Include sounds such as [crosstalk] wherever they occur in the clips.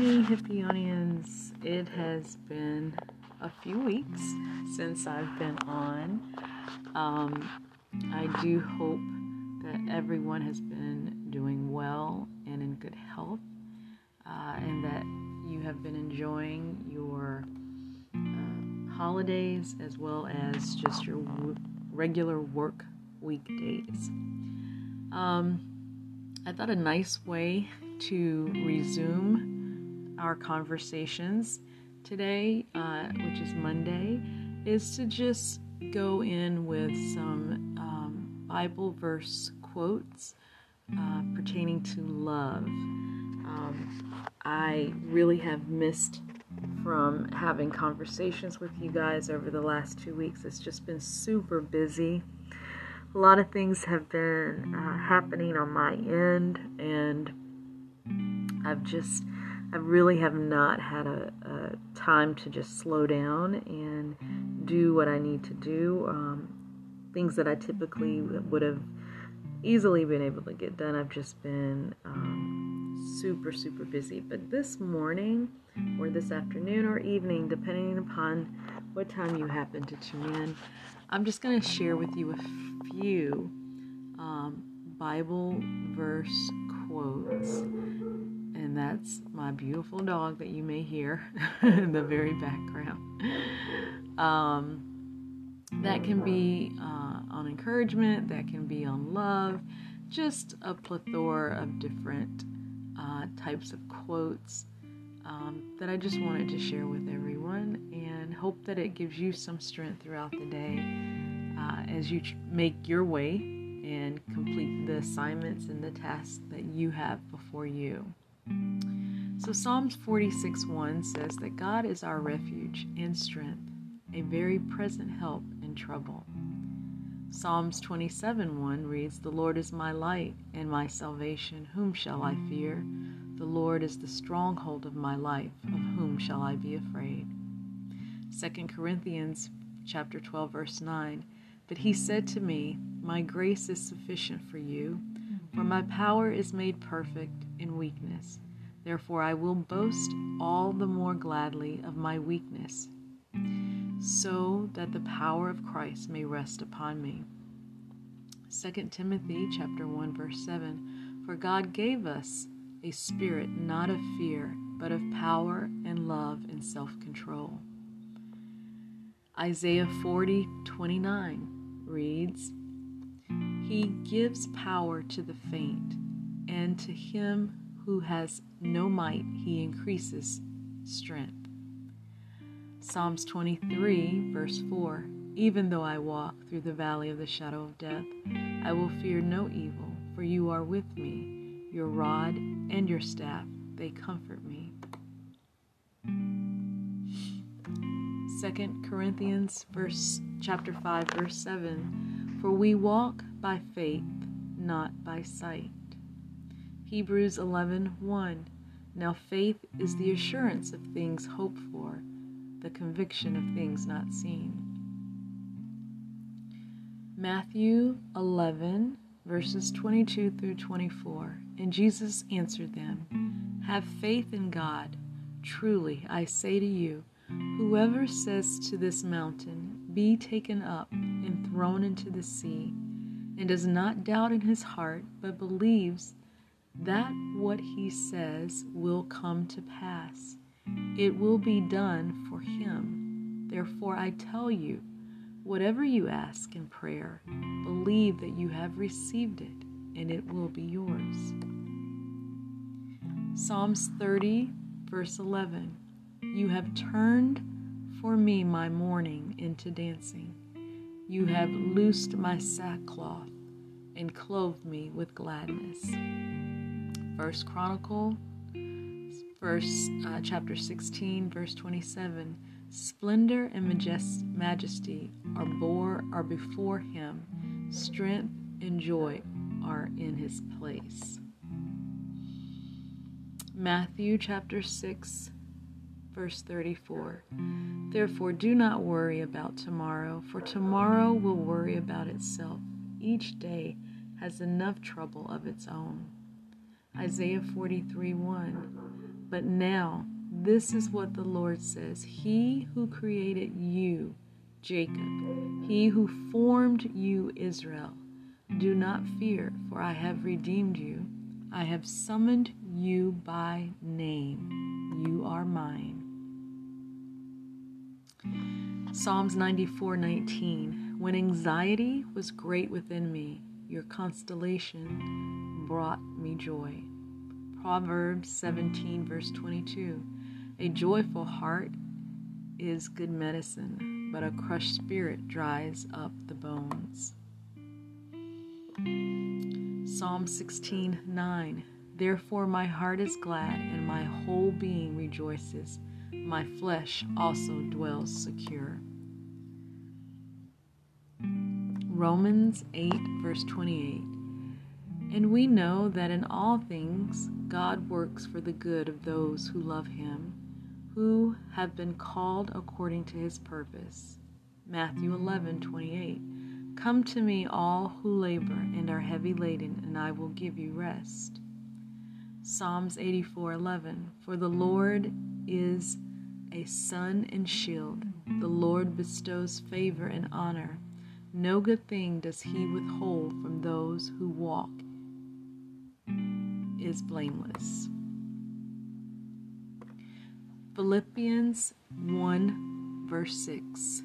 Hippionians. It has been a few weeks since I've been on. Um, I do hope that everyone has been doing well and in good health, uh, and that you have been enjoying your uh, holidays as well as just your w- regular work weekdays. Um, I thought a nice way to resume our conversations today, uh, which is Monday, is to just go in with some um, Bible verse quotes uh, pertaining to love. Um, I really have missed from having conversations with you guys over the last two weeks. It's just been super busy a lot of things have been uh, happening on my end, and I've just, I really have not had a, a, time to just slow down and do what I need to do. Um, things that I typically would have easily been able to get done. I've just been um, super, super busy. But this morning, or this afternoon, or evening, depending upon what time you happen to tune in, I'm just going to share with you a few um, Bible verse quotes. That's my beautiful dog that you may hear [laughs] in the very background. Um, that can be uh, on encouragement, that can be on love, just a plethora of different uh, types of quotes um, that I just wanted to share with everyone and hope that it gives you some strength throughout the day uh, as you make your way and complete the assignments and the tasks that you have before you. So, Psalms 46 1 says that God is our refuge and strength, a very present help in trouble. Psalms 27 1 reads, The Lord is my light and my salvation. Whom shall I fear? The Lord is the stronghold of my life. Of whom shall I be afraid? 2 Corinthians chapter 12 verse 9 But he said to me, My grace is sufficient for you, for my power is made perfect in weakness. Therefore I will boast all the more gladly of my weakness, so that the power of Christ may rest upon me. 2 Timothy chapter 1 verse 7 For God gave us a spirit not of fear, but of power and love and self control. Isaiah 40 29 reads, He gives power to the faint, and to him who has no might, he increases strength. Psalms 23, verse 4 Even though I walk through the valley of the shadow of death, I will fear no evil, for you are with me your rod and your staff, they comfort me. 2 Corinthians verse chapter 5 verse 7 For we walk by faith not by sight. Hebrews 11:1 Now faith is the assurance of things hoped for, the conviction of things not seen. Matthew 11 verses 22 through 24. And Jesus answered them, Have faith in God. Truly, I say to you, whoever says to this mountain, Be taken up and thrown into the sea, and does not doubt in his heart, but believes that what he says will come to pass, it will be done for him. Therefore, I tell you, whatever you ask in prayer, believe that you have received it, and it will be yours. Psalms 30, verse 11 You have turned for me my mourning into dancing. You have loosed my sackcloth and clothed me with gladness. First Chronicle, verse uh, chapter 16, verse 27. Splendor and majest- majesty are bore are before him. Strength and joy are in his place. Matthew chapter 6, verse 34. Therefore, do not worry about tomorrow, for tomorrow will worry about itself. Each day has enough trouble of its own. Isaiah 43 1. But now, this is what the Lord says He who created you, Jacob, he who formed you, Israel, do not fear, for I have redeemed you. I have summoned you by name. You are mine. Psalms 94:19 When anxiety was great within me, your constellation brought me joy. Proverbs 17 verse 22 A joyful heart is good medicine, but a crushed spirit dries up the bones. Psalm 16:9 Therefore my heart is glad and my whole being rejoices my flesh also dwells secure. Romans 8, verse 28. And we know that in all things God works for the good of those who love him, who have been called according to his purpose. Matthew 11, 28. Come to me, all who labor and are heavy laden, and I will give you rest. Psalms 84, 11. For the Lord is a sun and shield. The Lord bestows favor and honor. No good thing does he withhold from those who walk is blameless. Philippians 1 verse 6.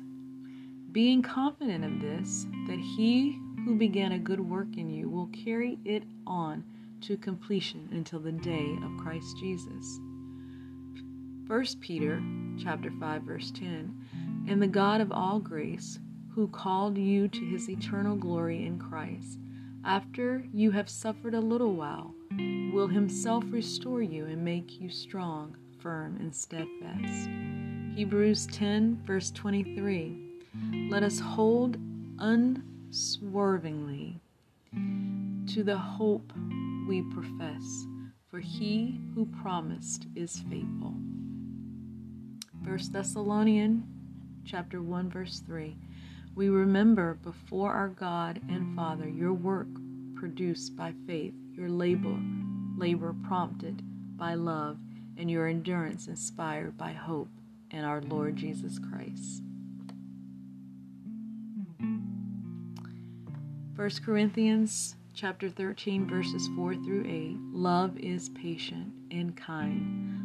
Being confident of this, that he who began a good work in you will carry it on to completion until the day of Christ Jesus. 1 Peter chapter 5 verse 10 And the God of all grace who called you to his eternal glory in Christ after you have suffered a little while will himself restore you and make you strong firm and steadfast. Hebrews 10 verse 23 Let us hold unswervingly to the hope we profess for he who promised is faithful 1 Thessalonians chapter 1 verse 3 we remember before our God and Father your work produced by faith your labor labor prompted by love and your endurance inspired by hope in our Lord Jesus Christ. 1 Corinthians chapter 13 verses 4 through 8 love is patient and kind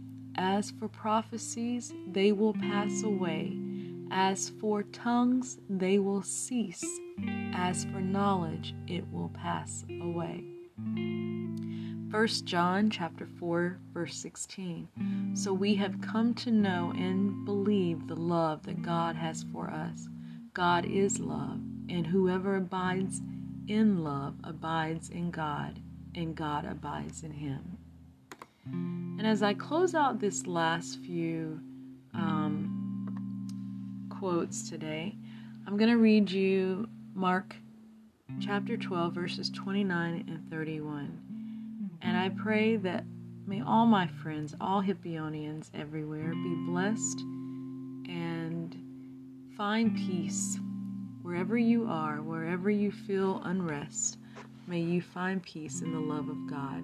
As for prophecies, they will pass away. As for tongues, they will cease. As for knowledge, it will pass away. 1 John chapter 4 verse 16. So we have come to know and believe the love that God has for us. God is love, and whoever abides in love abides in God, and God abides in him. And as I close out this last few um, quotes today, I'm going to read you Mark chapter 12, verses 29 and 31. And I pray that may all my friends, all Hippionians everywhere, be blessed and find peace wherever you are, wherever you feel unrest. May you find peace in the love of God.